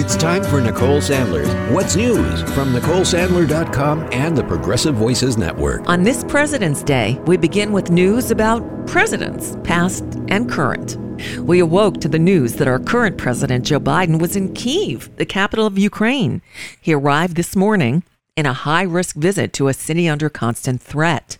It's time for Nicole Sandler's What's News from NicoleSandler.com and the Progressive Voices Network. On this President's Day, we begin with news about presidents, past and current. We awoke to the news that our current president, Joe Biden, was in Kiev, the capital of Ukraine. He arrived this morning in a high risk visit to a city under constant threat.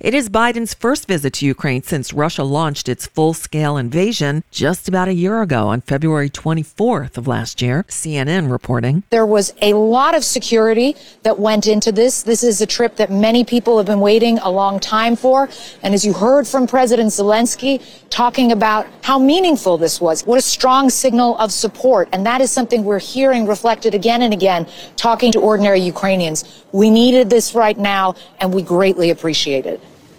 It is Biden's first visit to Ukraine since Russia launched its full scale invasion just about a year ago on February 24th of last year, CNN reporting. There was a lot of security that went into this. This is a trip that many people have been waiting a long time for. And as you heard from President Zelensky talking about how meaningful this was, what a strong signal of support. And that is something we're hearing reflected again and again, talking to ordinary Ukrainians. We needed this right now, and we greatly appreciate it.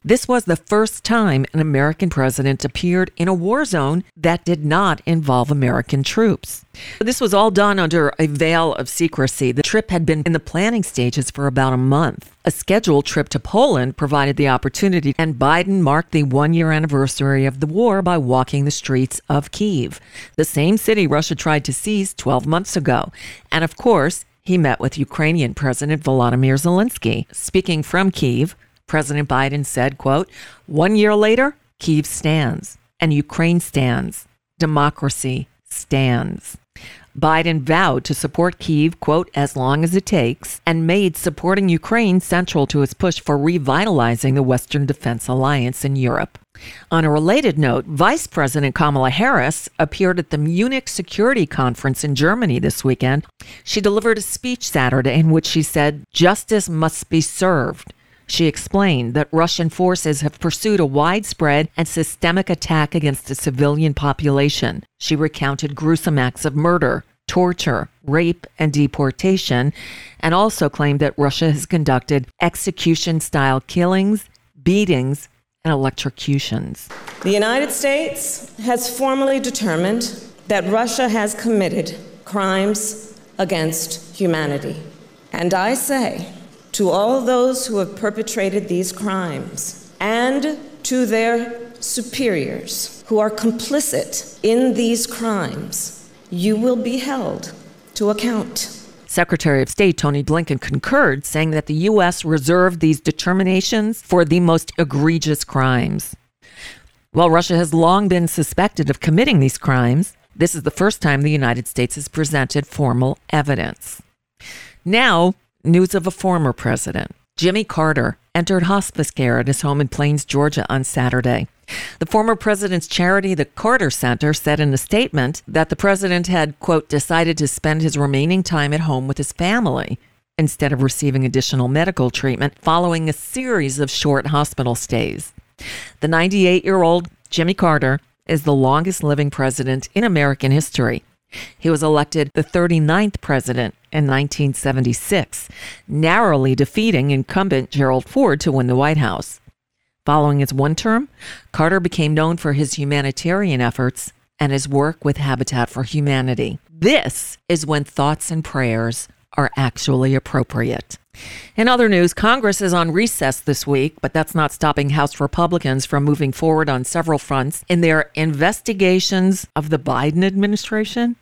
This was the first time an American president appeared in a war zone that did not involve American troops. This was all done under a veil of secrecy. The trip had been in the planning stages for about a month. A scheduled trip to Poland provided the opportunity, and Biden marked the one year anniversary of the war by walking the streets of Kiev, the same city Russia tried to seize 12 months ago. And of course, he met with Ukrainian President Volodymyr Zelensky. Speaking from Kiev, President Biden said, quote, "One year later, Kiev stands and Ukraine stands. Democracy stands." Biden vowed to support Kiev, quote, as long as it takes, and made supporting Ukraine central to his push for revitalizing the Western Defense Alliance in Europe. On a related note, Vice President Kamala Harris appeared at the Munich Security Conference in Germany this weekend. She delivered a speech Saturday in which she said, Justice must be served. She explained that Russian forces have pursued a widespread and systemic attack against the civilian population. She recounted gruesome acts of murder, torture, rape, and deportation, and also claimed that Russia has conducted execution style killings, beatings, and electrocutions. The United States has formally determined that Russia has committed crimes against humanity. And I say to all those who have perpetrated these crimes and to their superiors who are complicit in these crimes, you will be held to account. Secretary of State Tony Blinken concurred, saying that the U.S. reserved these determinations for the most egregious crimes. While Russia has long been suspected of committing these crimes, this is the first time the United States has presented formal evidence. Now, news of a former president. Jimmy Carter entered hospice care at his home in Plains, Georgia on Saturday. The former president's charity, the Carter Center, said in a statement that the president had, quote, decided to spend his remaining time at home with his family instead of receiving additional medical treatment following a series of short hospital stays. The 98 year old Jimmy Carter is the longest living president in American history. He was elected the 39th president in 1976, narrowly defeating incumbent Gerald Ford to win the White House. Following his one term, Carter became known for his humanitarian efforts and his work with Habitat for Humanity. This is when thoughts and prayers are actually appropriate. In other news, Congress is on recess this week, but that's not stopping House Republicans from moving forward on several fronts in their investigations of the Biden administration.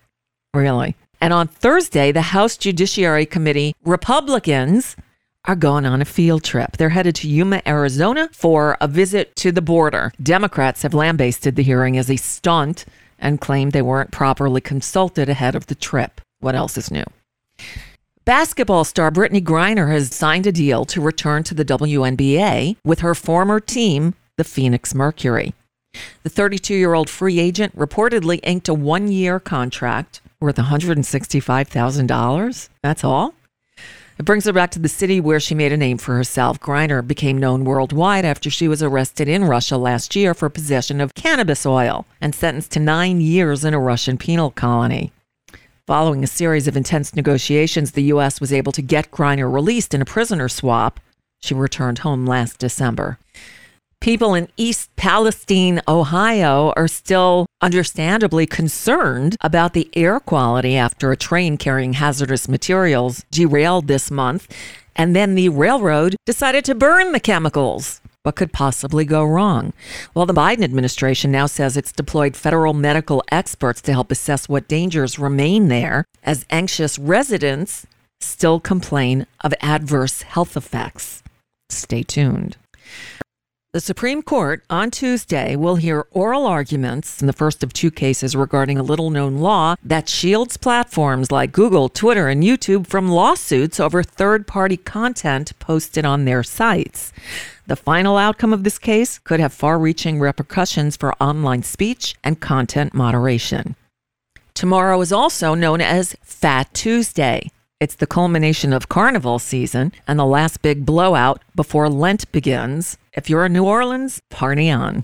Really? And on Thursday, the House Judiciary Committee Republicans are going on a field trip. They're headed to Yuma, Arizona for a visit to the border. Democrats have lambasted the hearing as a stunt and claimed they weren't properly consulted ahead of the trip. What else is new? Basketball star Brittney Griner has signed a deal to return to the WNBA with her former team, the Phoenix Mercury. The 32 year old free agent reportedly inked a one year contract worth $165,000. That's all? It brings her back to the city where she made a name for herself. Griner became known worldwide after she was arrested in Russia last year for possession of cannabis oil and sentenced to nine years in a Russian penal colony. Following a series of intense negotiations, the U.S. was able to get Griner released in a prisoner swap. She returned home last December. People in East Palestine, Ohio are still understandably concerned about the air quality after a train carrying hazardous materials derailed this month. And then the railroad decided to burn the chemicals. What could possibly go wrong? Well, the Biden administration now says it's deployed federal medical experts to help assess what dangers remain there as anxious residents still complain of adverse health effects. Stay tuned. The Supreme Court on Tuesday will hear oral arguments in the first of two cases regarding a little known law that shields platforms like Google, Twitter, and YouTube from lawsuits over third party content posted on their sites. The final outcome of this case could have far reaching repercussions for online speech and content moderation. Tomorrow is also known as Fat Tuesday. It's the culmination of carnival season and the last big blowout before Lent begins. If you're in New Orleans, party on.